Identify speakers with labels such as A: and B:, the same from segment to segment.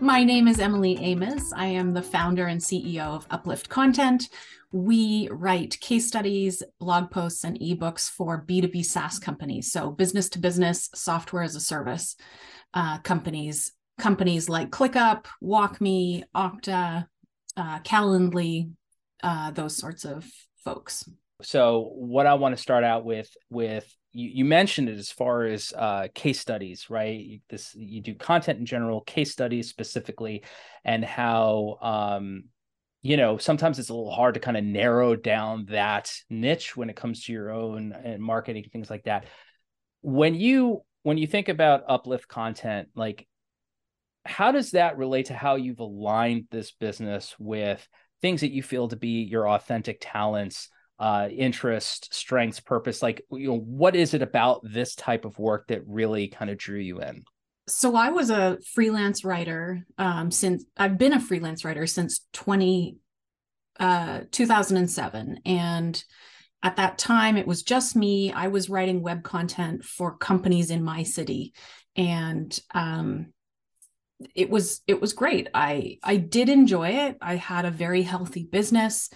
A: My name is Emily Amos. I am the founder and CEO of Uplift Content. We write case studies, blog posts, and ebooks for B2B SaaS companies, so business to business software as a service uh, companies, companies like ClickUp, WalkMe, Okta, uh, Calendly, uh, those sorts of folks.
B: So, what I want to start out with with you, you mentioned it as far as uh, case studies, right? This you do content in general, case studies specifically, and how um, you know sometimes it's a little hard to kind of narrow down that niche when it comes to your own and marketing things like that. When you when you think about uplift content, like how does that relate to how you've aligned this business with things that you feel to be your authentic talents? Uh, interest, strengths, purpose? Like, you know, what is it about this type of work that really kind of drew you in?
A: So I was a freelance writer um, since I've been a freelance writer since 20, uh, 2007. And at that time, it was just me. I was writing web content for companies in my city. And um, it was it was great. I I did enjoy it. I had a very healthy business.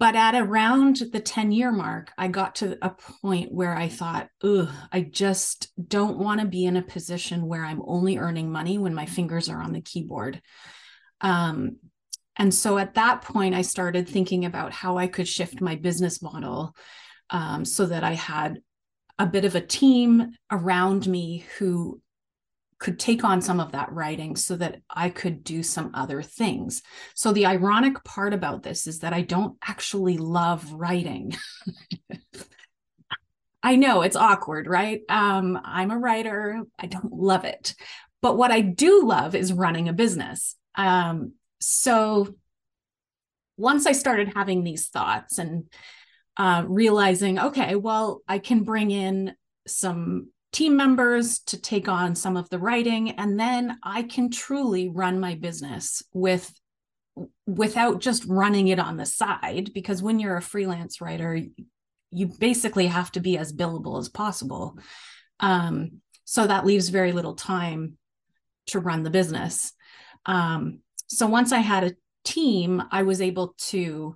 A: But at around the 10 year mark, I got to a point where I thought, ugh, I just don't want to be in a position where I'm only earning money when my fingers are on the keyboard. Um, and so at that point, I started thinking about how I could shift my business model um, so that I had a bit of a team around me who could take on some of that writing so that I could do some other things. So the ironic part about this is that I don't actually love writing. I know it's awkward, right? Um, I'm a writer, I don't love it. But what I do love is running a business. Um, so once I started having these thoughts and uh, realizing, okay, well, I can bring in some team members to take on some of the writing and then i can truly run my business with without just running it on the side because when you're a freelance writer you basically have to be as billable as possible. Um, so that leaves very little time to run the business. Um, so once i had a team i was able to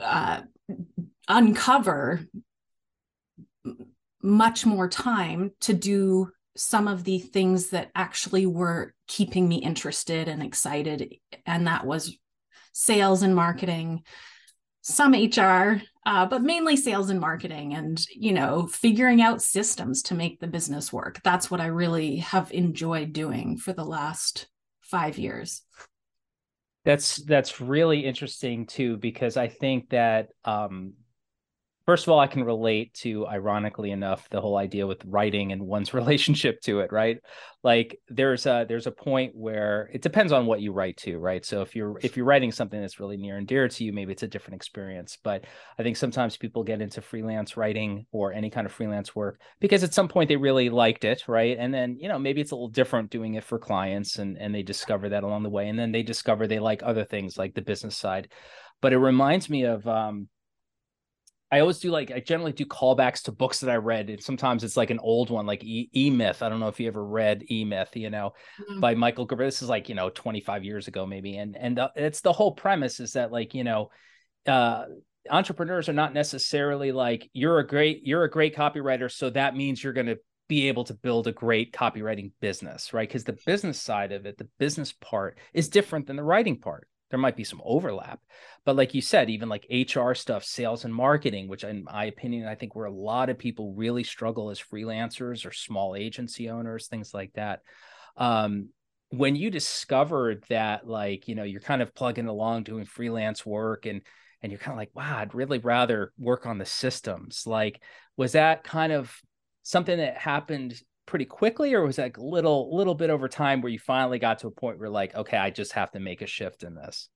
A: uh, uncover much more time to do some of the things that actually were keeping me interested and excited. And that was sales and marketing, some HR, uh, but mainly sales and marketing and, you know, figuring out systems to make the business work. That's what I really have enjoyed doing for the last five years.
B: That's that's really interesting too, because I think that um, first of all, I can relate to, ironically enough, the whole idea with writing and one's relationship to it, right? Like there's a there's a point where it depends on what you write to, right? So if you're if you're writing something that's really near and dear to you, maybe it's a different experience. But I think sometimes people get into freelance writing or any kind of freelance work because at some point they really liked it, right? And then you know maybe it's a little different doing it for clients, and and they discover that along the way, and then they discover they like other things like the business side. But it reminds me of um, I always do like I generally do callbacks to books that I read, and sometimes it's like an old one, like E, Myth. I don't know if you ever read E Myth, you know, mm-hmm. by Michael Gerber. This is like you know 25 years ago maybe, and and the, it's the whole premise is that like you know, uh, entrepreneurs are not necessarily like you're a great you're a great copywriter, so that means you're going to be able to build a great copywriting business, right? Because the business side of it, the business part, is different than the writing part there might be some overlap but like you said even like hr stuff sales and marketing which in my opinion i think where a lot of people really struggle as freelancers or small agency owners things like that. Um, when you discovered that like you know you're kind of plugging along doing freelance work and and you're kind of like wow i'd really rather work on the systems like was that kind of something that happened pretty quickly or was that a little little bit over time where you finally got to a point where like okay i just have to make a shift in this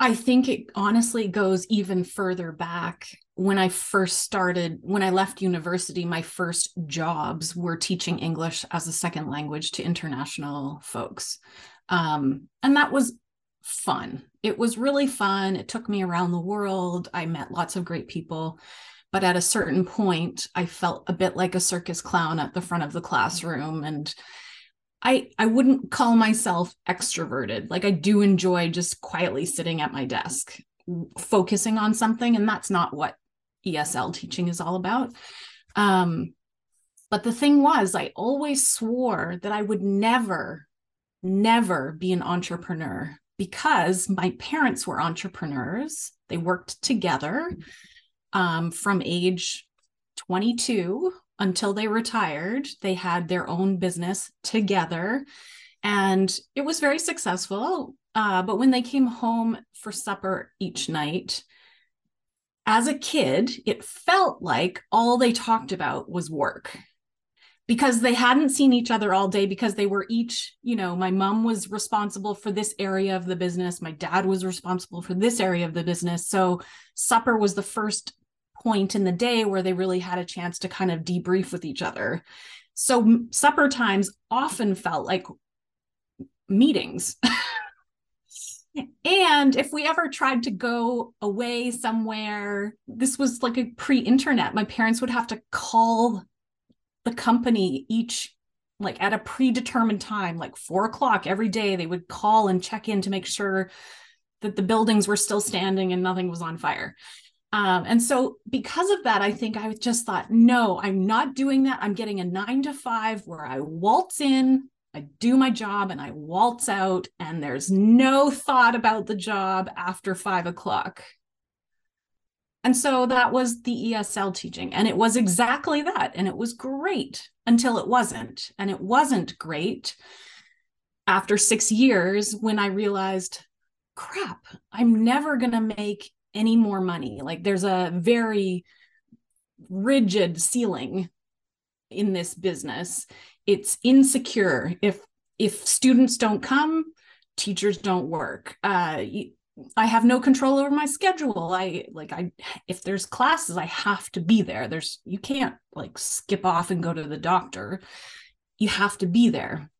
A: i think it honestly goes even further back. When i first started when i left university my first jobs were teaching english as a second language to international folks. Um, and that was fun. It was really fun. It took me around the world. I met lots of great people but at a certain point i felt a bit like a circus clown at the front of the classroom and i i wouldn't call myself extroverted. Like i do enjoy just quietly sitting at my desk focusing on something and that's not what esl teaching is all about. Um, but the thing was i always swore that i would never never be an entrepreneur because my parents were entrepreneurs. They worked together um, from age 22 until they retired. They had their own business together and it was very successful. Uh, but when they came home for supper each night, as a kid, it felt like all they talked about was work because they hadn't seen each other all day because they were each, you know, my mom was responsible for this area of the business, my dad was responsible for this area of the business. So supper was the first point in the day where they really had a chance to kind of debrief with each other. So supper times often felt like meetings. and if we ever tried to go away somewhere, this was like a pre internet. My parents would have to call the company each like at a predetermined time, like four o'clock every day, they would call and check in to make sure that the buildings were still standing and nothing was on fire. Um, and so, because of that, I think I just thought, no, I'm not doing that. I'm getting a nine to five where I waltz in, I do my job, and I waltz out, and there's no thought about the job after five o'clock. And so that was the ESL teaching. And it was exactly that. And it was great until it wasn't. And it wasn't great after six years when I realized, crap, I'm never going to make any more money. Like there's a very rigid ceiling in this business. It's insecure. If if students don't come, teachers don't work. Uh, I have no control over my schedule. I like I if there's classes, I have to be there. There's you can't like skip off and go to the doctor. You have to be there.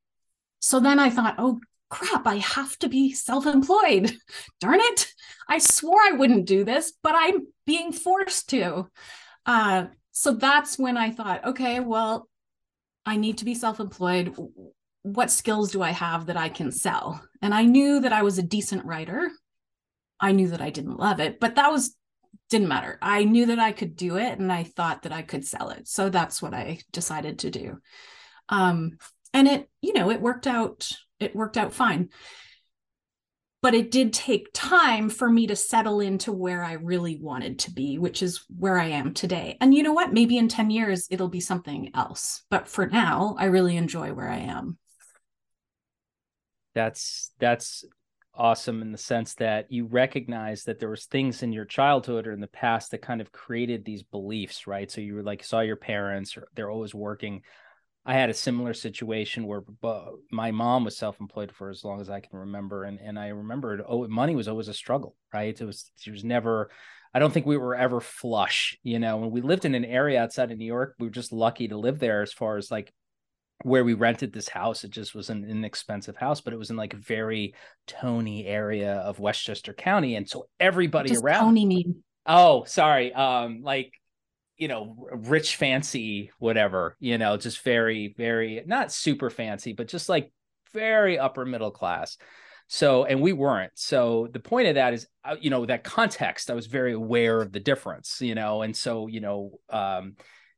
A: So then I thought, oh crap, I have to be self employed. Darn it. I swore I wouldn't do this, but I'm being forced to. Uh, so that's when I thought, okay, well, I need to be self employed. What skills do I have that I can sell? And I knew that I was a decent writer. I knew that I didn't love it, but that was didn't matter. I knew that I could do it and I thought that I could sell it. So that's what I decided to do. Um, and it, you know, it worked out it worked out fine but it did take time for me to settle into where I really wanted to be, which is where I am today. And you know what? Maybe in 10 years, it'll be something else. But for now, I really enjoy where I am.
B: That's, that's awesome in the sense that you recognize that there was things in your childhood or in the past that kind of created these beliefs right so you were like saw your parents or they're always working I had a similar situation where my mom was self-employed for as long as I can remember, and and I remembered oh, money was always a struggle, right? It was it was never. I don't think we were ever flush. You know, when we lived in an area outside of New York, we were just lucky to live there. As far as like where we rented this house, it just was an inexpensive house, but it was in like a very Tony area of Westchester County, and so everybody around.
A: Tony mean?
B: Oh, sorry. Um, like you know rich fancy whatever you know just very very not super fancy but just like very upper middle class. So and we weren't. So the point of that is uh, you know that context i was very aware of the difference you know and so you know um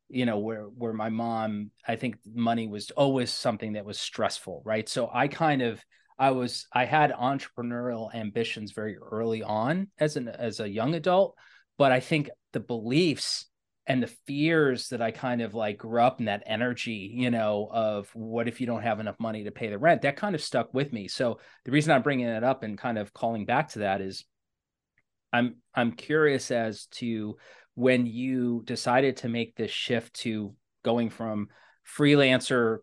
B: you know where where my mom i think money was always something that was stressful right? So i kind of i was i had entrepreneurial ambitions very early on as an as a young adult but i think the beliefs and the fears that I kind of like grew up in that energy, you know, of what if you don't have enough money to pay the rent, that kind of stuck with me. So the reason I'm bringing it up and kind of calling back to that is I'm I'm curious as to when you decided to make this shift to going from freelancer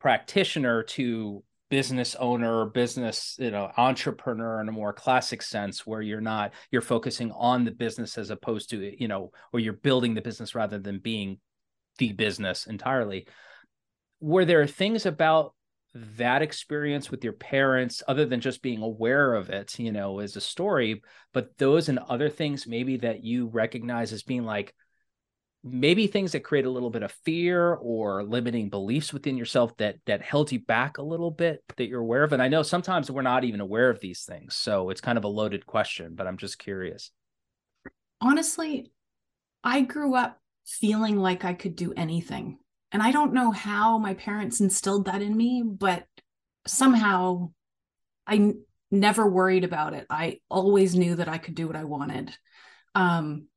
B: practitioner to business owner business you know entrepreneur in a more classic sense where you're not you're focusing on the business as opposed to you know or you're building the business rather than being the business entirely. Were there things about that experience with your parents other than just being aware of it you know as a story but those and other things maybe that you recognize as being like maybe things that create a little bit of fear or limiting beliefs within yourself that that held you back a little bit that you're aware of and i know sometimes we're not even aware of these things so it's kind of a loaded question but i'm just curious.
A: Honestly i grew up feeling like i could do anything and i don't know how my parents instilled that in me but somehow i n- never worried about it. I always knew that i could do what i wanted. Um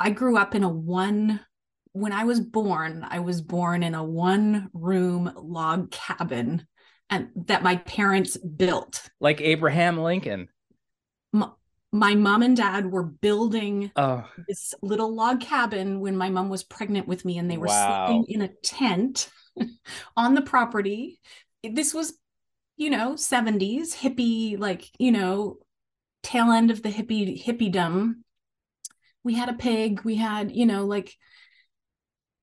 A: I grew up in a one when I was born, I was born in a one room log cabin and that my parents built.
B: Like Abraham Lincoln.
A: My, my mom and dad were building
B: oh.
A: this little log cabin when my mom was pregnant with me and they were
B: wow.
A: sleeping in a tent on the property. This was, you know, 70s hippie, like, you know, tail end of the hippie hippiedom we had a pig we had you know like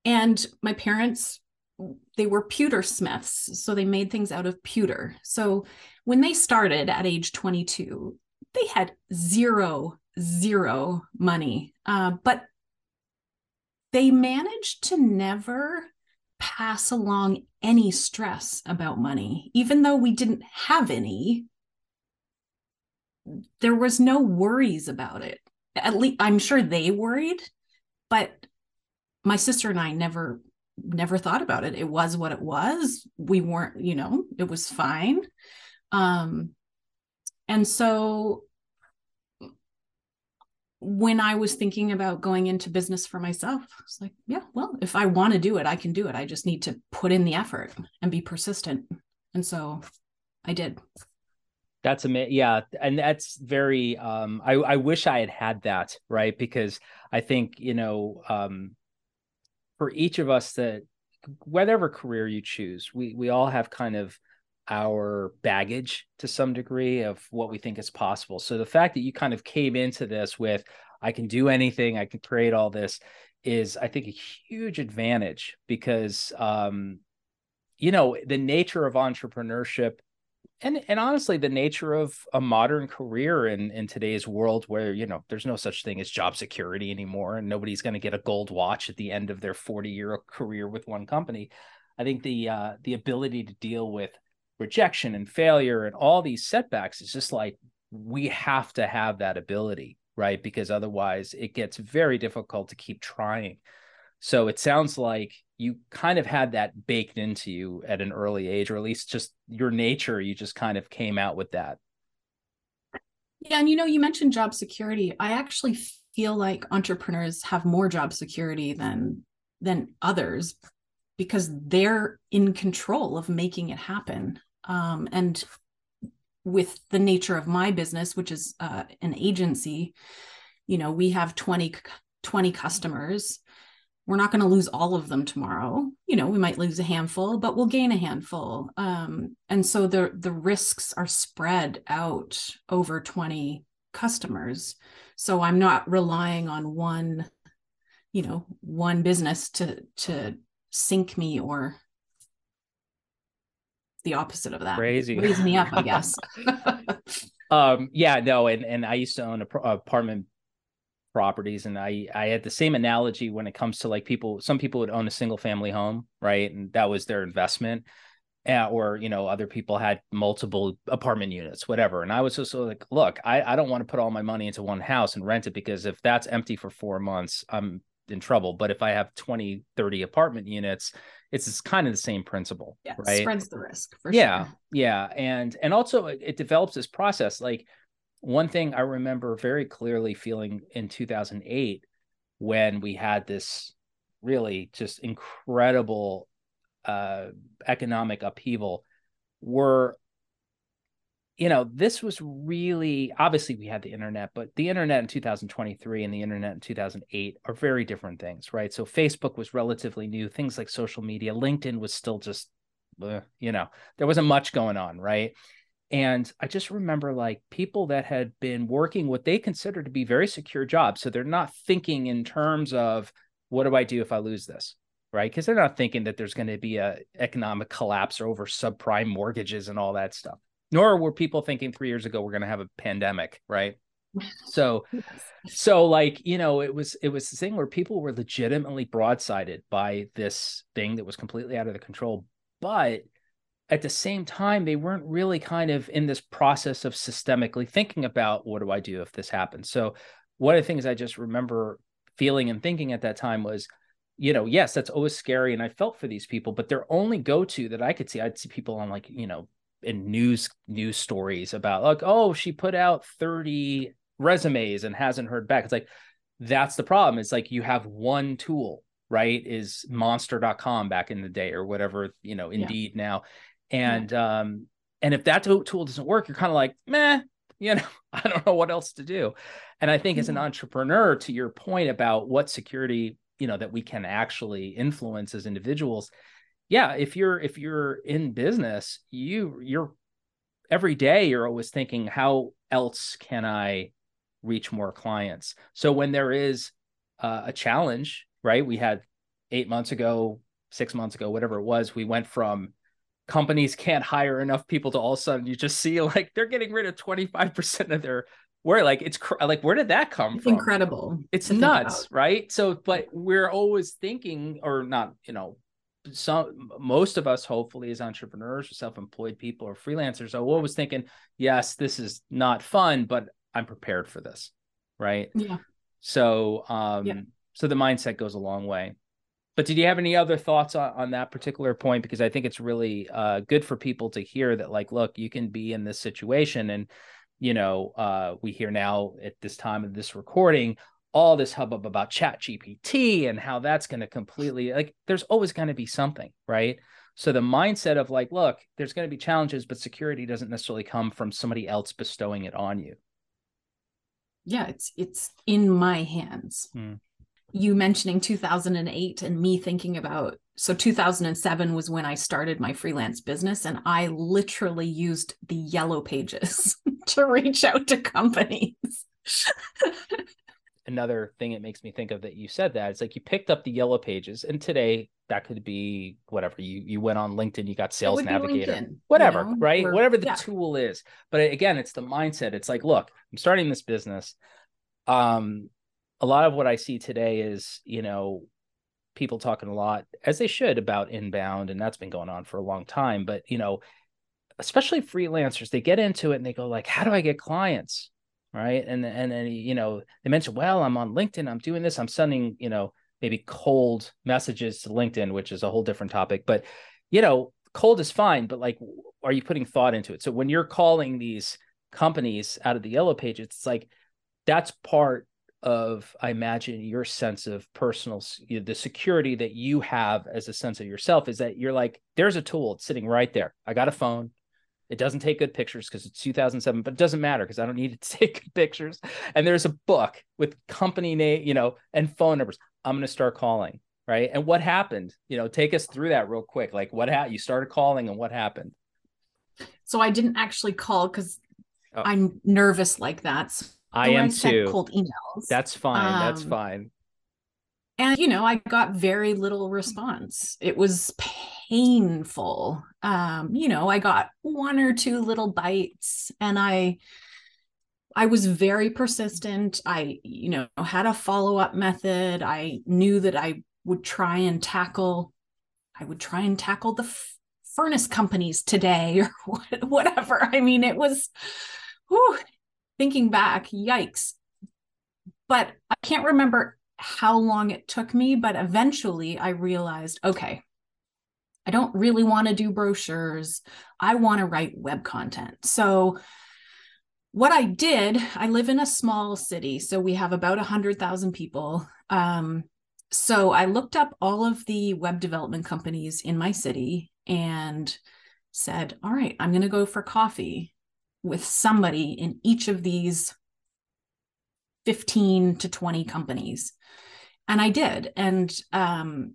A: and my parents they were pewter smiths so they made things out of pewter. So when they started at age 22 they had zero zero money uh, but they managed to never pass along any stress about money. Even though we didn't have any there was no worries about it at least I'm sure they worried, but my sister and I never never thought about it. It was what it was. We weren't, you know, it was fine. Um and so when I was thinking about going into business for myself, I was like, yeah, well, if I want to do it, I can do it. I just need to put in the effort and be persistent. And so I did.
B: That's amazing. Yeah, and that's very. Um, I I wish I had had that right because I think you know, um, for each of us that whatever career you choose, we we all have kind of our baggage to some degree of what we think is possible. So the fact that you kind of came into this with I can do anything, I can create all this is I think a huge advantage because um you know the nature of entrepreneurship and and honestly the nature of a modern career in in today's world where you know there's no such thing as job security anymore and nobody's going to get a gold watch at the end of their 40 year career with one company i think the uh the ability to deal with rejection and failure and all these setbacks is just like we have to have that ability right? Because otherwise it gets very difficult to keep trying so it sounds like you kind of had that baked into you at an early age, or at least just your nature, you just kind of came out with that.
A: Yeah. And you know, you mentioned job security. I actually feel like entrepreneurs have more job security than than others because they're in control of making it happen. Um, and with the nature of my business, which is uh, an agency, you know, we have 20, 20 customers we're not going to lose all of them tomorrow. You know we might lose a handful but we'll gain a handful. Um, and so the the risks are spread out over 20 customers. So i'm not relying on one you know one business to to sink me or the opposite of that.
B: Crazy
A: raise me up i guess.
B: Um yeah no and and i used to own a pro- apartment properties and i i had the same analogy when it comes to like people some people would own a single family home right and that was their investment uh, or you know other people had multiple apartment units whatever and i was just like look i i don't want to put all my money into one house and rent it because if that's empty for 4 months i'm in trouble but if i have 20 30 apartment units it's, it's kind of the same principle
A: yeah,
B: right
A: spreads the risk
B: yeah
A: sure.
B: yeah and and also it, it develops this process like one thing I remember very clearly feeling in 2008 when we had this really just incredible uh, economic upheaval were you know this was really obviously we had the internet but the internet in 2023 and the internet in 2008 are very different things right? So facebook was relatively new things like social media linkedin was still just uh, you know there wasn't much going on right and I just remember like people that had been working what they consider to be very secure jobs. So they're not thinking in terms of what do I do if I lose this? Right. Because they're not thinking that there's going to be a economic collapse over subprime mortgages and all that stuff. Nor were people thinking three years ago we're going to have a pandemic, right? So, so like you know, it was it was the thing where people were legitimately broadsided by this thing that was completely out of the control, but at the same time, they weren't really kind of in this process of systemically thinking about what do I do if this happens. So, one of the things I just remember feeling and thinking at that time was, you know, yes, that's always scary, and I felt for these people, but their only go to that I could see, I'd see people on like you know in news news stories about like, oh, she put out thirty resumes and hasn't heard back. It's like that's the problem. It's like you have one tool, right? Is monster.com back in the day or whatever, you know, indeed yeah. now. And yeah. um, and if that tool doesn't work, you're kind of like, meh, you know, I don't know what else to do. And I think as an entrepreneur, to your point about what security, you know, that we can actually influence as individuals, yeah, if you're if you're in business, you you're every day you're always thinking, how else can I reach more clients. So when there is uh, a challenge, right? We had eight months ago, six months ago, whatever it was, we went from companies can't hire enough people to all of a sudden you just see like they're getting rid of 25% of their where like it's cr- like where did that come
A: it's
B: from
A: incredible
B: it's nuts right so but we're always thinking or not you know some most of us hopefully as entrepreneurs or self-employed people or freelancers are always thinking yes this is not fun but I'm prepared for this. Right.
A: Yeah.
B: So, um, yeah. so the mindset goes a long way. But did you have any other thoughts on, on that particular point? Because I think it's really uh, good for people to hear that, like, look, you can be in this situation. And, you know, uh, we hear now at this time of this recording, all this hubbub about chat GPT and how that's going to completely like there's always going to be something, right? So the mindset of like, look, there's going to be challenges, but security doesn't necessarily come from somebody else bestowing it on you
A: yeah it's it's in my hands mm. You mentioning 2008 and me thinking about so 2007 was when i started my freelance business and i literally used the yellow pages to reach out to companies
B: another thing it makes me think of that you said that it's like you picked up the yellow pages and today that could be whatever you you went on linkedin you got sales navigator LinkedIn, whatever you know? right or, whatever the yeah. tool is but again it's the mindset it's like look i'm starting this business um a lot of what i see today is you know people talking a lot as they should about inbound and that's been going on for a long time but you know especially freelancers they get into it and they go like how do i get clients? Right? And and then you know they mention well i'm on linkedin i'm doing this i'm sending you know maybe cold messages to linkedin which is a whole different topic but you know cold is fine but like are you putting thought into it? So when you're calling these companies out of the yellow pages it's like that's part of i imagine your sense of personal you know, the security that you have as a sense of yourself is that you're like there's a tool it's sitting right there i got a phone it doesn't take good pictures because it's 2007, but it doesn't matter because I don't need it to take good pictures. And there's a book with company name, you know, and phone numbers. I'm going to start calling, right? And what happened? You know, take us through that real quick. Like what happened? You started calling, and what happened?
A: So I didn't actually call because oh. I'm nervous like that. So
B: I am I too.
A: Cold emails.
B: That's fine. Um, That's fine.
A: And you know, I got very little response. It was painful. Um, you know, I got one or two little bites and I I was very persistent. I, you know, had a follow-up method. I knew that I would try and tackle I would try and tackle the f- furnace companies today or whatever. I mean, it was whew, thinking back, yikes. But I can't remember how long it took me, but eventually I realized, okay, I don't really want to do brochures. I want to write web content. So, what I did, I live in a small city, so we have about 100,000 people. Um, so, I looked up all of the web development companies in my city and said, All right, I'm going to go for coffee with somebody in each of these 15 to 20 companies. And I did. And um,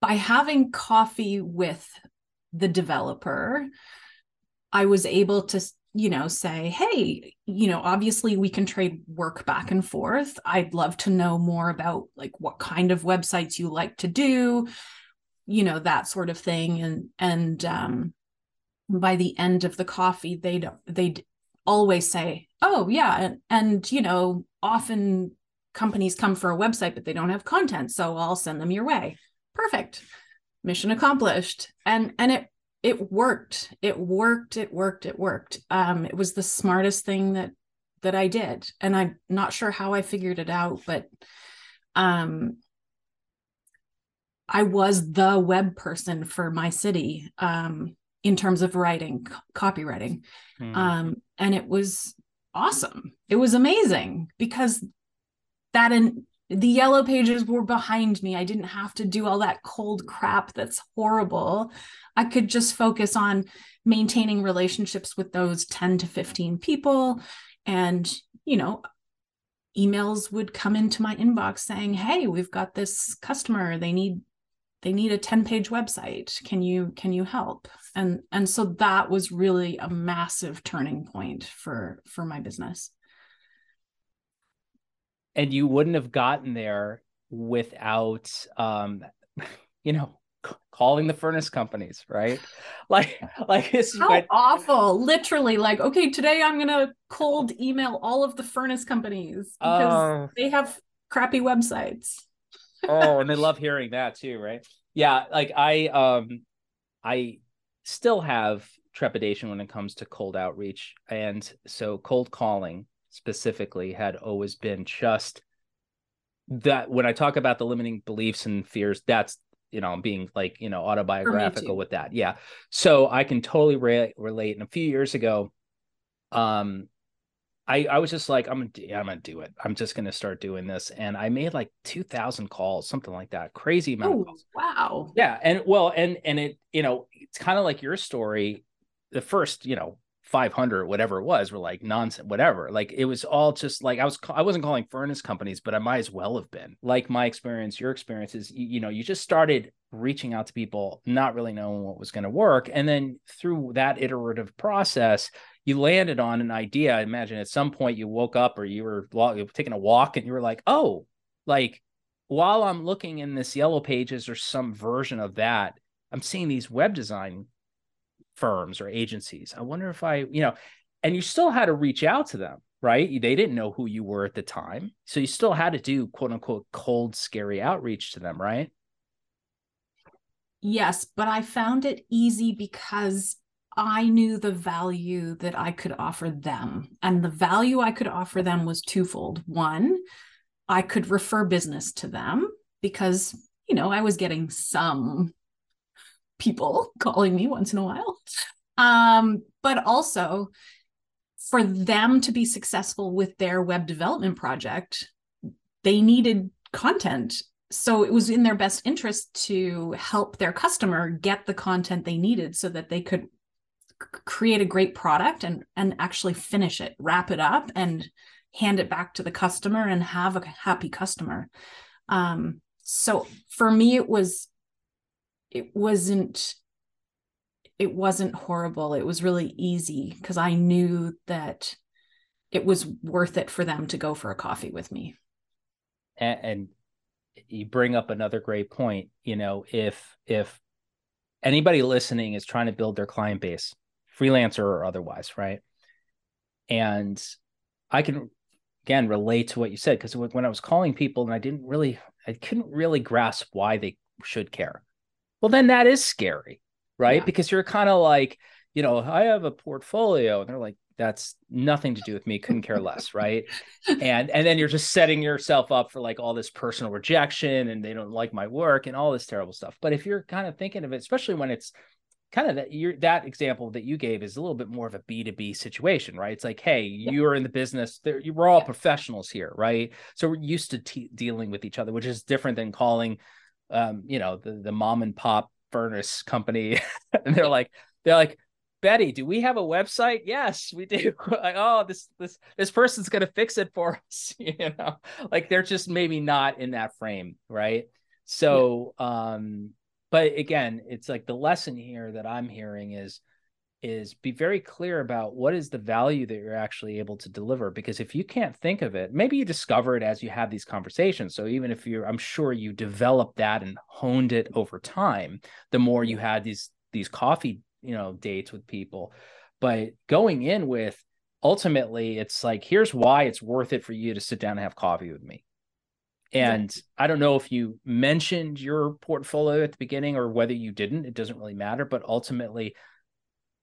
A: by having coffee with the developer, I was able to, you know, say, hey, you know, obviously we can trade work back and forth. I'd love to know more about like what kind of websites you like to do, you know, that sort of thing. And and um by the end of the coffee, they'd they'd always say, "Oh yeah," and, and you know, often companies come for a website but they don't have content, so I'll send them your way. Perfect, mission accomplished, and and it it worked. It worked. It worked. It worked. Um, it was the smartest thing that that I did, and I'm not sure how I figured it out, but um, I was the web person for my city. Um, in terms of writing copywriting. Mm. um, and it was awesome. It was amazing because that in the yellow pages were behind me. I didn't have to do all that cold crap that's horrible. I could just focus on maintaining relationships with those 10 to 15 people. And you know emails would come into my inbox saying hey we've got this customer. They need they need a 10 page website. Can you can you help? And and so that was really a massive turning point for for my business.
B: And you wouldn't have gotten there without um you know calling the furnace companies right? Like like it's
A: How awful. Literally like okay today i'm gonna cold email all of the furnace companies because uh, they have crappy websites
B: oh, and they love hearing that too, right? Yeah, like I um I still have trepidation when it comes to cold outreach. And so cold calling specifically had always been just that when I talk about the limiting beliefs and fears, that's you know, I'm being like, you know, autobiographical with that. Yeah. So I can totally re- relate. And a few years ago, um, I, I was just like, I'm gonna, I'm gonna do it. I'm just gonna start doing this, and I made like two thousand calls, something like that, crazy amount.
A: Oh, wow!
B: Yeah, and well, and and it, you know, it's kind of like your story. The first, you know, 500 whatever it was were like nonsense whatever like it was all just like i was i wasn't calling furnace companies but i might as well have been like my experience your experience is you, you know you just started reaching out to people not really knowing what was going to work and then through that iterative process you landed on an idea. I imagine at some point you woke up or you were taking a walk and you were like, oh, like while I'm looking in this yellow pages or some version of that, I'm seeing these web design firms or agencies. I wonder if I, you know, and you still had to reach out to them, right? They didn't know who you were at the time. So you still had to do quote unquote cold, scary outreach to them, right?
A: Yes, but I found it easy because I knew the value that I could offer them. And the value I could offer them was twofold. One, I could refer business to them because, you know, I was getting some people calling me once in a while. Um, but also for them to be successful with their web development project, they needed content. So it was in their best interest to help their customer get the content they needed so that they could create a great product and and actually finish it wrap it up and hand it back to the customer and have a happy customer. Um so for me it was it wasn't it wasn't horrible. It was really easy because i knew that it was worth it for them to go for a coffee with me.
B: And, and you bring up another great point you know if if anybody listening is trying to build their client base freelancer or otherwise, right? And I can again relate to what you said because when I was calling people and I didn't really, I couldn't really grasp why they should care. Well, then that is scary, right? Yeah. Because you're kind of like, you know, I have a portfolio, and they're like, that's nothing to do with me couldn't care less right and and then you're just setting yourself up for like all this personal rejection and they don't like my work and all this terrible stuff but if you're kind of thinking of it especially when it's kind of that you're that example that you gave is a little bit more of a b2b situation right? It's like hey yeah. you're in the business there we're all yeah. professionals here right? So we're used to t- dealing with each other which is different than calling um you know the, the mom and pop furnace company and they're like they're like betty do we have a website? Yes we do. Like oh this this this person's gonna fix it for us you know? Like they're just maybe not in that frame right? So um but again it's like the lesson here that i'm hearing is is be very clear about what is the value that you're actually able to deliver. Because if you can't think of it maybe you discover it as you have these conversations. So even if you're i'm sure you developed that and honed it over time the more you had these these coffee you know dates with people. But going in with ultimately it's like here's why it's worth it for you to sit down and have coffee with me and i don't know if you mentioned your portfolio at the beginning or whether you didn't it doesn't really matter but ultimately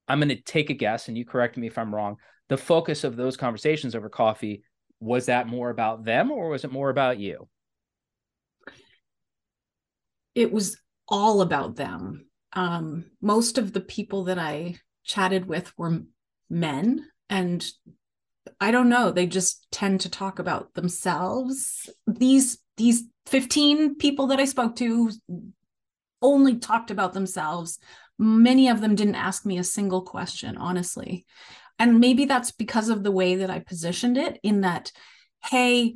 B: i'm going to take a guess and you correct me if i'm wrong. The focus of those conversations over coffee was that more about them or was it more about you?
A: It was all about them. Um, most of the people that i chatted with were men and I don't know, they just tend to talk about themselves. These these 15 people that I spoke to only talked about themselves. Many of them didn't ask me a single question, honestly. And maybe that's because of the way that I positioned it in that hey,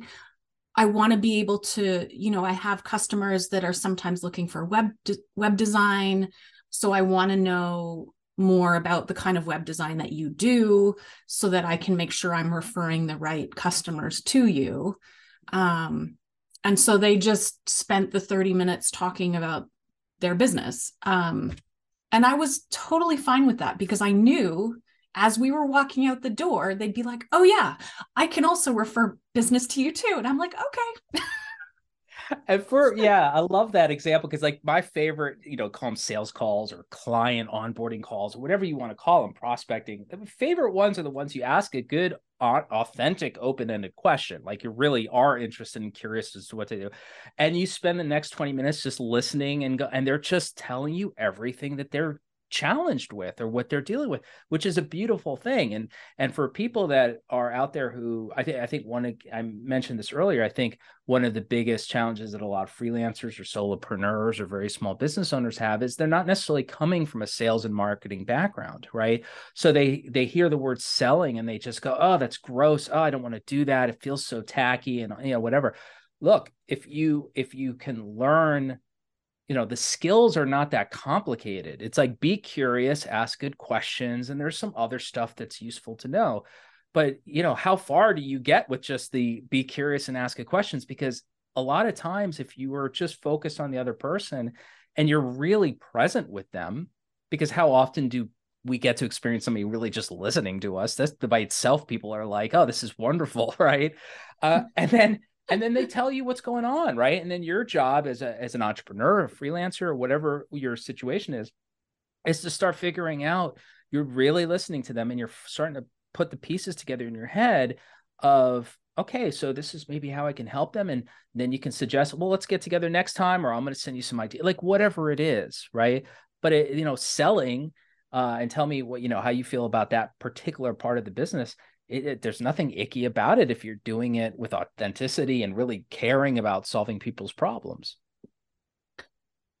A: I want to be able to, you know, I have customers that are sometimes looking for web de- web design, so I want to know more about the kind of web design that you do so that I can make sure I'm referring the right customers to you. Um, and so they just spent the 30 minutes talking about their business. Um, and I was totally fine with that because I knew as we were walking out the door, they'd be like, oh, yeah, I can also refer business to you too. And I'm like, okay.
B: and for yeah, I love that example because like my favorite, you know, call them sales calls or client onboarding calls or whatever you want to call them, prospecting. The favorite ones are the ones you ask a good, authentic, open-ended question. Like you really are interested and curious as to what to do, and you spend the next twenty minutes just listening and go, and they're just telling you everything that they're challenged with or what they're dealing with which is a beautiful thing. And and for people that are out there who i think i think one i mentioned this earlier i think one of the biggest challenges that a lot of freelancers or solopreneurs or very small business owners have is they're not necessarily coming from a sales and marketing background right? So they they hear the word selling and they just go oh that's gross. Oh i don't want to do that. It feels so tacky and you know whatever. Look if you if you can learn you know the skills are not that complicated. It's like be curious ask good questions and there's some other stuff that's useful to know. But you know how far do you get with just the be curious and ask good questions? Because a lot of times if you are just focused on the other person and you're really present with them because how often do we get to experience somebody really just listening to us? That's by itself people are like oh this is wonderful right? Uh, and then and then they tell you what's going on right? And then your job as a as an entrepreneur a freelancer or whatever your situation is is to start figuring out you're really listening to them and you're starting to put the pieces together in your head of okay so this is maybe how i can help them and then you can suggest well let's get together next time or i'm going to send you some idea like whatever it is right? But it, you know selling uh, and tell me what you know how you feel about that particular part of the business it, it, there's nothing icky about it if you're doing it with authenticity and really caring about solving people's problems.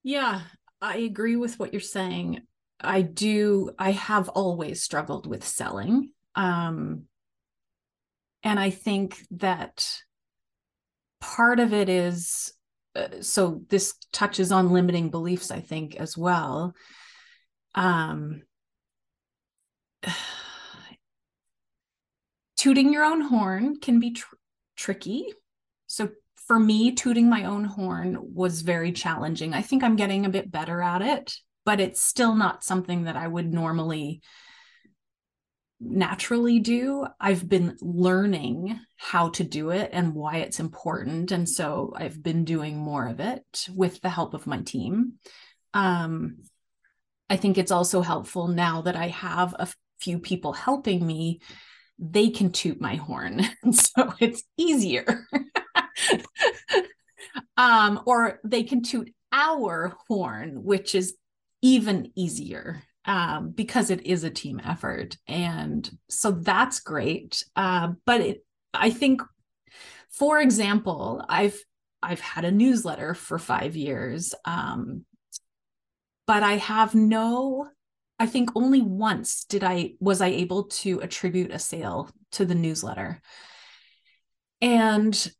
A: Yeah, I agree with what you're saying. I do, I have always struggled with selling. Um, and I think that part of it is uh, so this touches on limiting beliefs, I think, as well. Um, tooting your own horn can be tr- tricky. So for me, tooting my own horn was very challenging. I think I'm getting a bit better at it, but it's still not something that I would normally naturally do. I've been learning how to do it and why it's important. And so I've been doing more of it with the help of my team. Um, I think it's also helpful now that I have a few people helping me they can toot my horn. so it's easier. um, or they can toot our horn, which is even easier um, because it is a team effort. And so that's great. Uh, but it, I think, for example, I've I've had a newsletter for five years, um, but I have no I think only once did I was I able to attribute a sale to the newsletter. And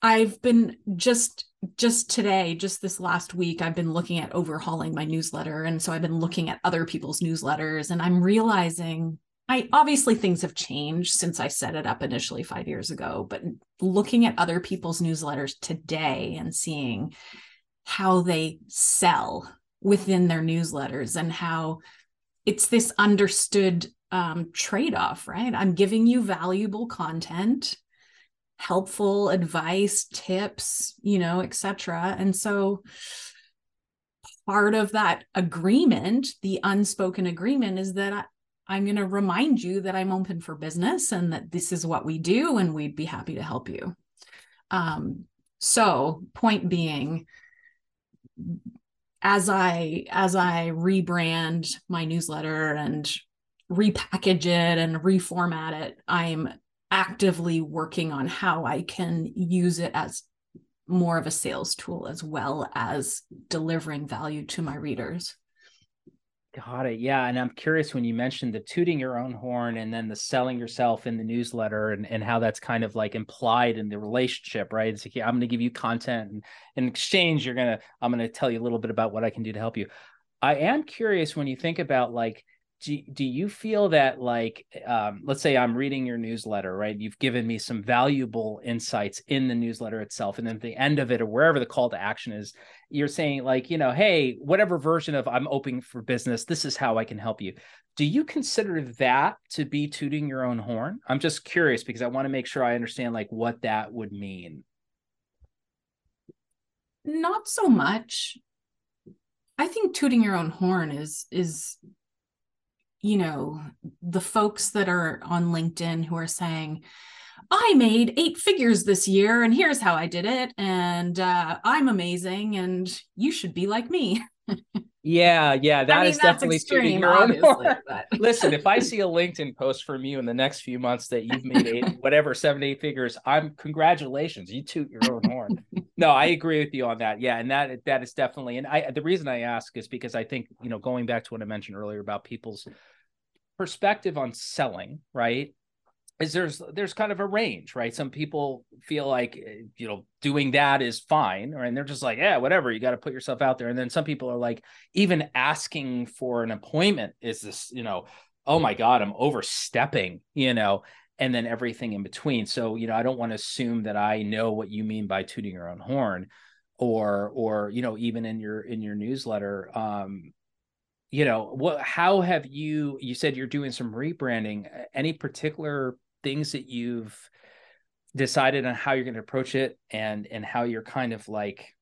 A: I've been just just today, just this last week, I've been looking at overhauling my newsletter. And so I've been looking at other people's newsletters and I'm realizing I obviously things have changed since I set it up initially five years ago, but looking at other people's newsletters today and seeing how they sell within their newsletters and how it's this understood um, trade off, right? I'm giving you valuable content, helpful advice, tips, you know, etc. And so part of that agreement, the unspoken agreement, is that I, I'm going to remind you that I'm open for business and that this is what we do, and we'd be happy to help you. Um, so, point being, as I as I rebrand my newsletter and repackage it and reformat it, I'm actively working on how I can use it as more of a sales tool as well as delivering value to my readers.
B: Got it. Yeah. And I'm curious when you mentioned the tooting your own horn and then the selling yourself in the newsletter and, and how that's kind of like implied in the relationship, right? It's like, yeah, I'm going to give you content and in exchange, you're going to, I'm going to tell you a little bit about what I can do to help you. I am curious when you think about like do, do you feel that like um, let's say i'm reading your newsletter right? You've given me some valuable insights in the newsletter itself and then at the end of it or wherever the call to action is you're saying like you know hey whatever version of i'm open for business this is how i can help you. Do you consider that to be tooting your own horn? I'm just curious because i want to make sure i understand like what that would mean.
A: Not so much. I think tooting your own horn is is you know, the folks that are on LinkedIn who are saying, I made eight figures this year and here's how I did it. And uh, I'm amazing and you should be like me.
B: yeah, yeah, that I mean, is definitely extreme, your own but... Listen, if I see a LinkedIn post from you in the next few months that you've made eight, whatever, seven, eight figures, I'm congratulations. You toot your own horn. no, I agree with you on that. Yeah, and that that is definitely, and I the reason I ask is because I think you know going back to what I mentioned earlier about people's perspective on selling, right? Is there's there's kind of a range, right? Some people feel like eh, you know doing that is fine, or and they're just like, yeah, whatever. You got to put yourself out there. And then some people are like, even asking for an appointment is this, you know, oh my god, I'm overstepping, you know, and then everything in between. So you know, I don't want to assume that I know what you mean by tooting your own horn, or or you know, even in your in your newsletter, um, you know what how have you you said you're doing some rebranding any particular things that you've decided on how you're going to approach it and and how you're kind of like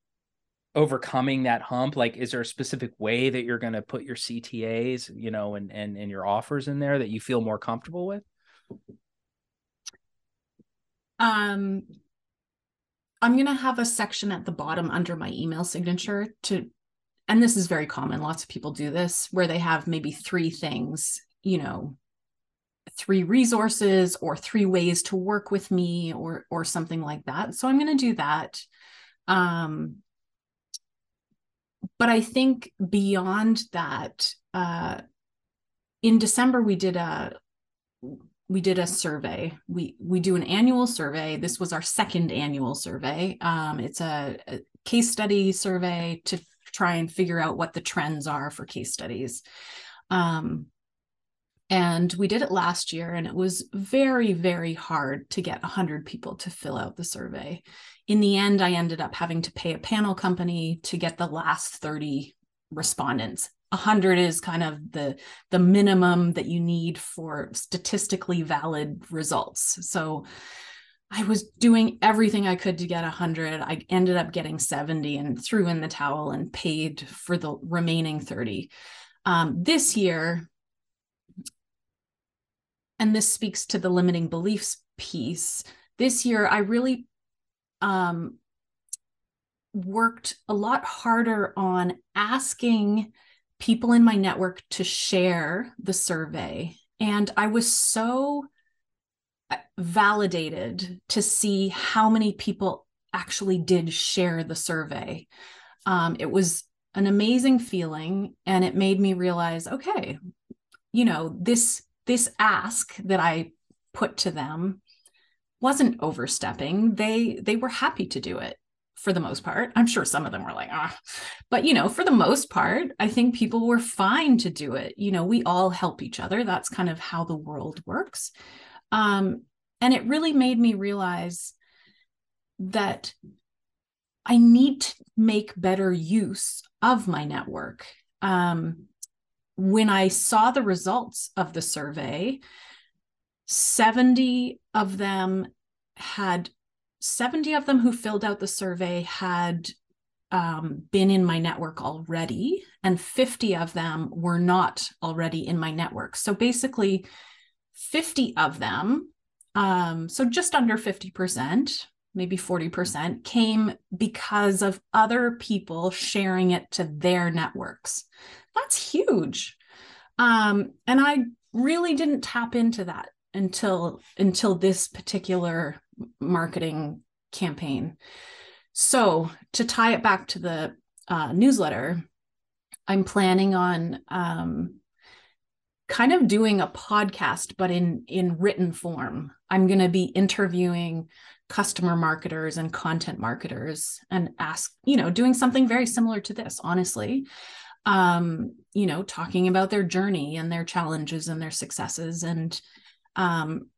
B: overcoming that hump? Like is there a specific way that you're going to put your ctas you know and and and your offers in there that you feel more comfortable with?
A: Um i'm going to have a section at the bottom under my email signature to and this is very common lots of people do this where they have maybe three things you know three resources or three ways to work with me or or something like that. So i'm going to do that. Um but i think beyond that uh in december we did a we did a survey. We we do an annual survey. This was our second annual survey. Um, it's a, a case study survey to try and figure out what the trends are for case studies. Um, and we did it last year, and it was very, very hard to get 100 people to fill out the survey. In the end, I ended up having to pay a panel company to get the last 30 respondents. 100 is kind of the the minimum that you need for statistically valid results. So I was doing everything I could to get 100. I ended up getting 70 and threw in the towel and paid for the remaining 30. Um, this year, and this speaks to the limiting beliefs piece, this year I really um, worked a lot harder on asking people in my network to share the survey. And I was so validated to see how many people actually did share the survey. Um, it was an amazing feeling, and it made me realize, okay, you know, this this ask that I put to them wasn't overstepping. They they were happy to do it for the most part. I'm sure some of them were like, ah, but you know, for the most part, I think people were fine to do it. You know, we all help each other. That's kind of how the world works. Um, and it really made me realize that I need to make better use of my network. Um, when I saw the results of the survey, 70 of them had 70 of them who filled out the survey had um, been in my network already, and 50 of them were not already in my network. So basically, 50 of them, um, so just under 50%, maybe 40%, came because of other people sharing it to their networks. That's huge. Um, and I really didn't tap into that until until this particular marketing campaign. So to tie it back to the uh, newsletter, I'm planning on um, kind of doing a podcast, but in in written form. I'm going to be interviewing customer marketers and content marketers and ask, you know, doing something very similar to this, honestly. Um, you know, talking about their journey and their challenges and their successes and um,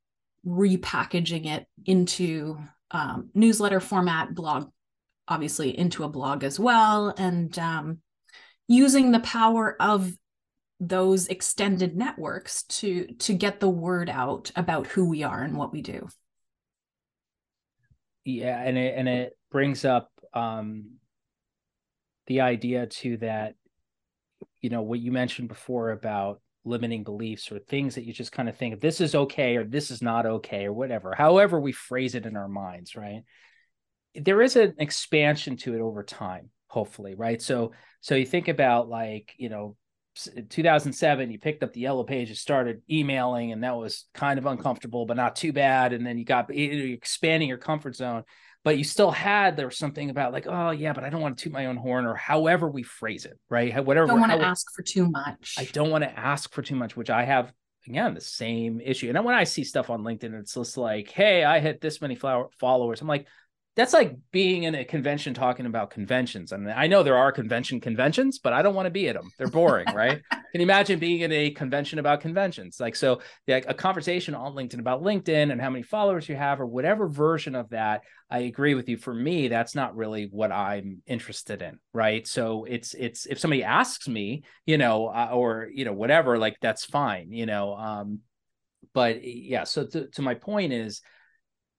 A: repackaging it into um, newsletter format, blog, obviously into a blog as well, and um, using the power of those extended networks to to get the word out about who we are and what we do.
B: Yeah, and it and it brings up um, the idea too that you know what you mentioned before about limiting beliefs or things that you just kind of think this is okay or this is not okay or whatever however we phrase it in our minds right? There is an expansion to it over time hopefully right? So so you think about like you know 2007 you picked up the yellow pages started emailing and that was kind of uncomfortable but not too bad. And then you got expanding your comfort zone but you still had there was something about like oh yeah but i don't want to toot my own horn or however we phrase it right? Whatever
A: I don't want to ask for too much.
B: I don't want to ask for too much which i have again the same issue. And when i see stuff on linkedin it's just like hey i hit this many flower, followers i'm like that's like being in a convention talking about conventions. I and mean, I know there are convention conventions, but I don't want to be at them. They're boring, right? Can you imagine being in a convention about conventions? Like, so like a conversation on LinkedIn about LinkedIn and how many followers you have or whatever version of that. I agree with you. For me, that's not really what I'm interested in, right? So it's, it's, if somebody asks me, you know, uh, or, you know, whatever, like that's fine, you know, um, but yeah, so to, to my point is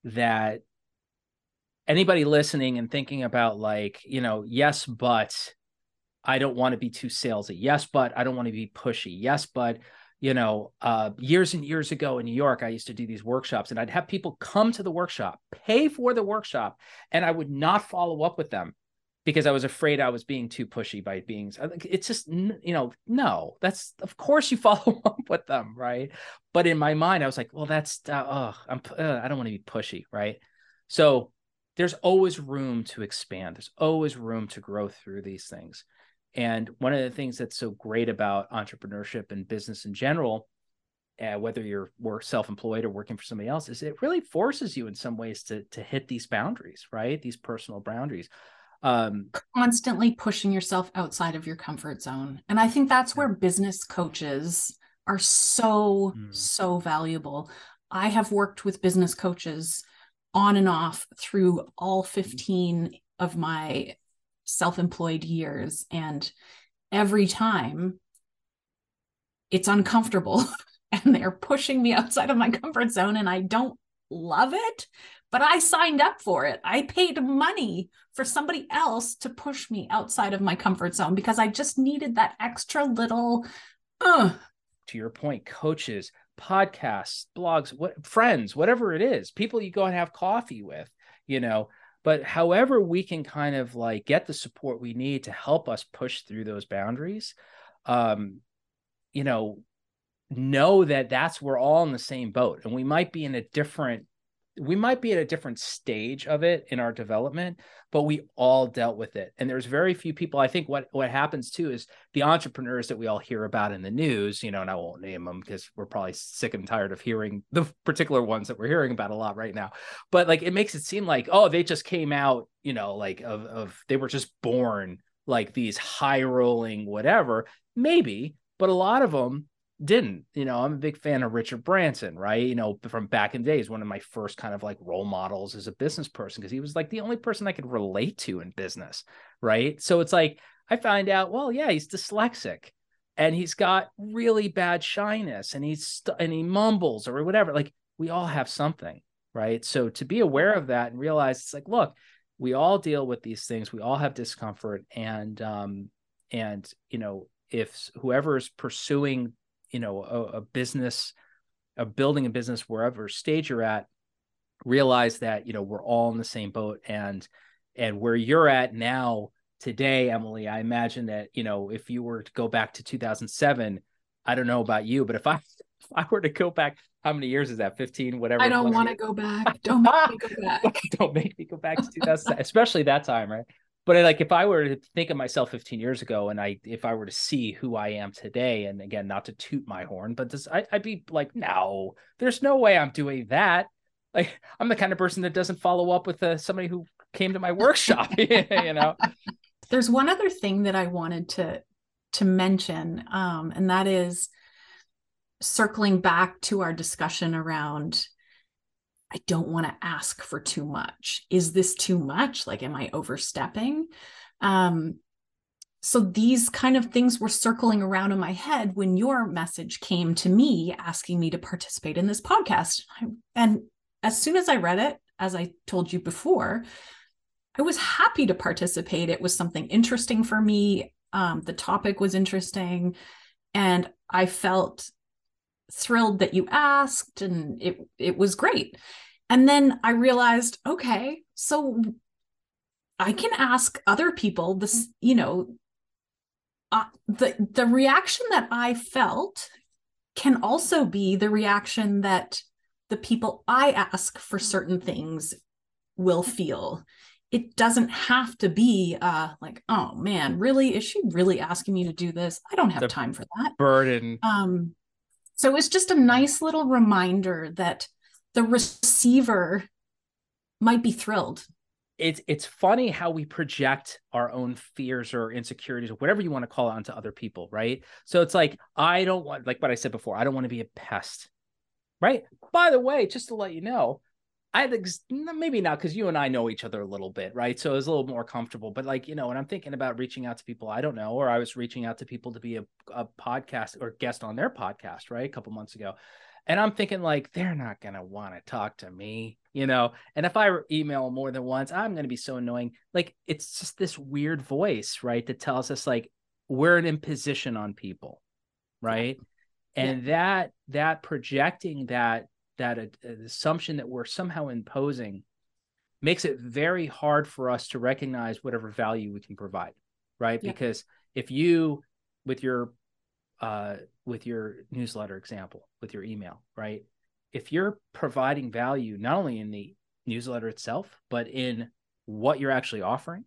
B: that anybody listening and thinking about like, you know, yes, but I don't want to be too salesy. Yes, but I don't want to be pushy. Yes, but you know, uh, years and years ago in New York, I used to do these workshops and I'd have people come to the workshop, pay for the workshop, and I would not follow up with them because I was afraid I was being too pushy by being. It's just, you know, no, that's, of course you follow up with them, right? But in my mind, I was like, well, that's, uh, oh, I'm, uh, I don't want to be pushy, right? So there's always room to expand. There's always room to grow through these things. And one of the things that's so great about entrepreneurship and business in general, uh, whether you're self-employed or working for somebody else, is it really forces you in some ways to to hit these boundaries, right? These personal boundaries.
A: Um, Constantly pushing yourself outside of your comfort zone, and I think that's where business coaches are so mm. so valuable. I have worked with business coaches on and off through all 15 of my self-employed years and every time it's uncomfortable and they're pushing me outside of my comfort zone and I don't love it but I signed up for it. I paid money for somebody else to push me outside of my comfort zone because I just needed that extra little uh.
B: to your point coaches podcasts, blogs, what friends, whatever it is, people you go and have coffee with, you know. But however we can kind of like get the support we need to help us push through those boundaries, um, you know, know that that's we're all in the same boat and we might be in a different we might be at a different stage of it in our development but we all dealt with it. And there's very few people i think what what happens too is the entrepreneurs that we all hear about in the news you know and i won't name them because we're probably sick and tired of hearing the particular ones that we're hearing about a lot right now. But like it makes it seem like oh they just came out you know like of of they were just born like these high rolling whatever maybe but a lot of them didn't. You know, I'm a big fan of Richard Branson, right? You know, from back in days, one of my first kind of like role models as a business person, because he was like the only person I could relate to in business, right? So it's like I find out, well, yeah, he's dyslexic. and he's got really bad shyness and he's st- and he mumbles or whatever like we all have something right so to be aware of that and realize it's like look we all deal with these things we all have discomfort and um and you know if whoever is pursuing you know a, a business a building a business wherever stage you're at realize that you know we're all in the same boat. And and where you're at now today emily i imagine that you know if you were to go back to 2007 i don't know about you but if i if i were to go back how many years is that? 15 whatever
A: i don't want to go back. Don't make me go back
B: don't make me go back to 2000 especially that time right but like if i were to think of myself 15 years ago and i if i were to see who i am today and again not to toot my horn but this I, i'd be like no there's no way i'm doing that. Like i'm the kind of person that doesn't follow up with uh, somebody who came to my workshop you know?
A: There's one other thing that i wanted to to mention um, and that is circling back to our discussion around I don't want to ask for too much. Is this too much? Like, am I overstepping? Um, so these kind of things were circling around in my head when your message came to me asking me to participate in this podcast. And as soon as I read it, as I told you before, I was happy to participate. It was something interesting for me. Um, the topic was interesting. And I felt thrilled that you asked and it it was great. And then I realized, okay, so I can ask other people this, you know, uh, the the reaction that I felt can also be the reaction that the people I ask for certain things will feel. It doesn't have to be uh, like, oh man, really? Is she really asking me to do this? I don't have the time for that.
B: Burden.
A: Um, so it's just a nice little reminder that the receiver might be thrilled.
B: It's it's funny how we project our own fears or insecurities or whatever you want to call it onto other people, right? So it's like I don't want like what I said before, I don't want to be a pest. Right? By the way, just to let you know, I ex- maybe not because you and I know each other a little bit, right? So it was a little more comfortable. But like you know, when I'm thinking about reaching out to people I don't know, or I was reaching out to people to be a, a podcast or guest on their podcast, right, a couple months ago, and I'm thinking like they're not gonna want to talk to me, you know. And if I email more than once, I'm gonna be so annoying. Like it's just this weird voice, right, that tells us like we're an imposition on people, right? And yeah. that that projecting that that uh, assumption that we're somehow imposing makes it very hard for us to recognize whatever value we can provide right yeah. because if you with your uh with your newsletter example with your email right if you're providing value not only in the newsletter itself but in what you're actually offering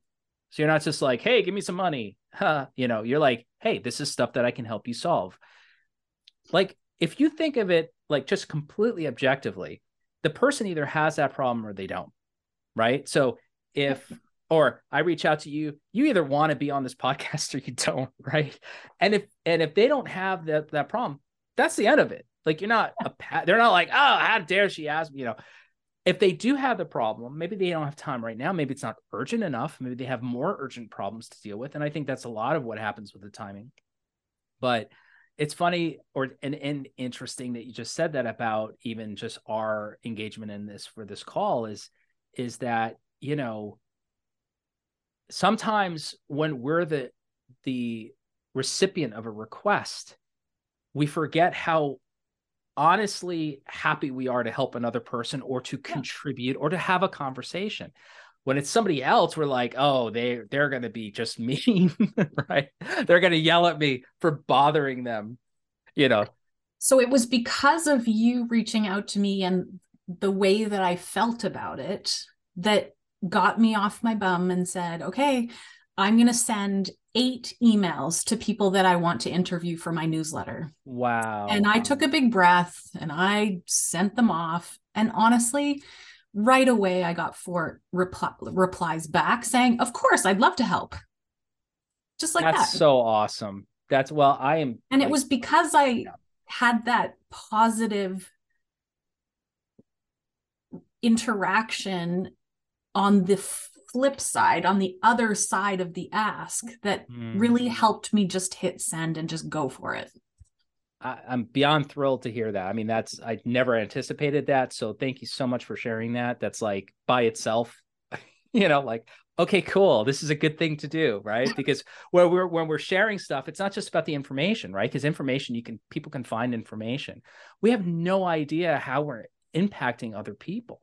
B: so you're not just like hey give me some money huh. you know you're like hey this is stuff that i can help you solve like if you think of it like just completely objectively, the person either has that problem or they don't. Right. So if, or I reach out to you, you either want to be on this podcast or you don't. Right. And if, and if they don't have that, that problem, that's the end of it. Like you're not a, they're not like, oh, how dare she ask me, you know, if they do have the problem, maybe they don't have time right now. Maybe it's not urgent enough. Maybe they have more urgent problems to deal with. And I think that's a lot of what happens with the timing. But it's funny or and, and interesting that you just said that about even just our engagement in this for this call is is that you know sometimes when we're the the recipient of a request we forget how honestly happy we are to help another person or to yeah. contribute or to have a conversation when it's somebody else we're like oh they they're going to be just mean right? They're going to yell at me for bothering them you know?
A: So it was because of you reaching out to me and the way that i felt about it that got me off my bum and said okay i'm going to send eight emails to people that i want to interview for my newsletter.
B: Wow.
A: And i took a big breath and i sent them off. And honestly right away I got four repl- replies back saying, "Of course, I'd love to help." Just like that.
B: That's
A: that.
B: so awesome. That's well, I am
A: And like, it was because I yeah. had that positive interaction on the flip side on the other side of the ask that mm. really helped me just hit send and just go for it.
B: I, am beyond thrilled to hear that. I mean, that's I never anticipated that. So thank you so much for sharing that. That's like by itself, you know, like okay, cool. This is a good thing to do, right? Because where we're when we're sharing stuff, it's not just about the information, right? Because information you can people can find information. We have no idea how we're impacting other people,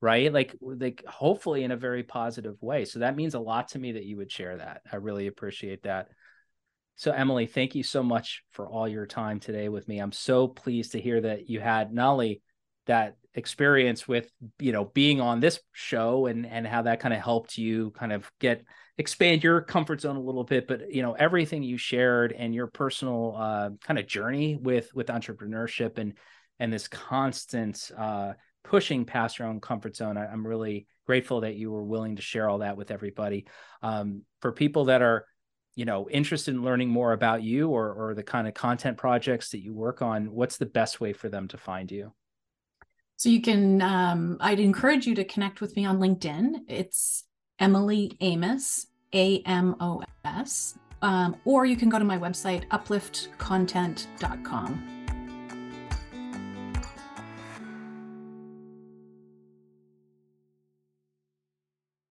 B: right? Like like hopefully in a very positive way. So that means a lot to me that you would share that. I really appreciate that. So, Emily, thank you so much for all your time today with me. I'm so pleased to hear that you had not only that experience with, you know, being on this show and and how that kind of helped you kind of get expand your comfort zone a little bit, but you know, everything you shared and your personal uh, kind of journey with with entrepreneurship and and this constant uh, pushing past your own comfort zone. I, am really grateful that you were willing to share all that with everybody. Um, for people that are you know interested in learning more about you or or the kind of content projects that you work on what's the best way for them to find you?
A: So you can um, i'd encourage you to connect with me on linkedin. It's emily amos a-m-o-s um, or you can go to my website upliftcontent.com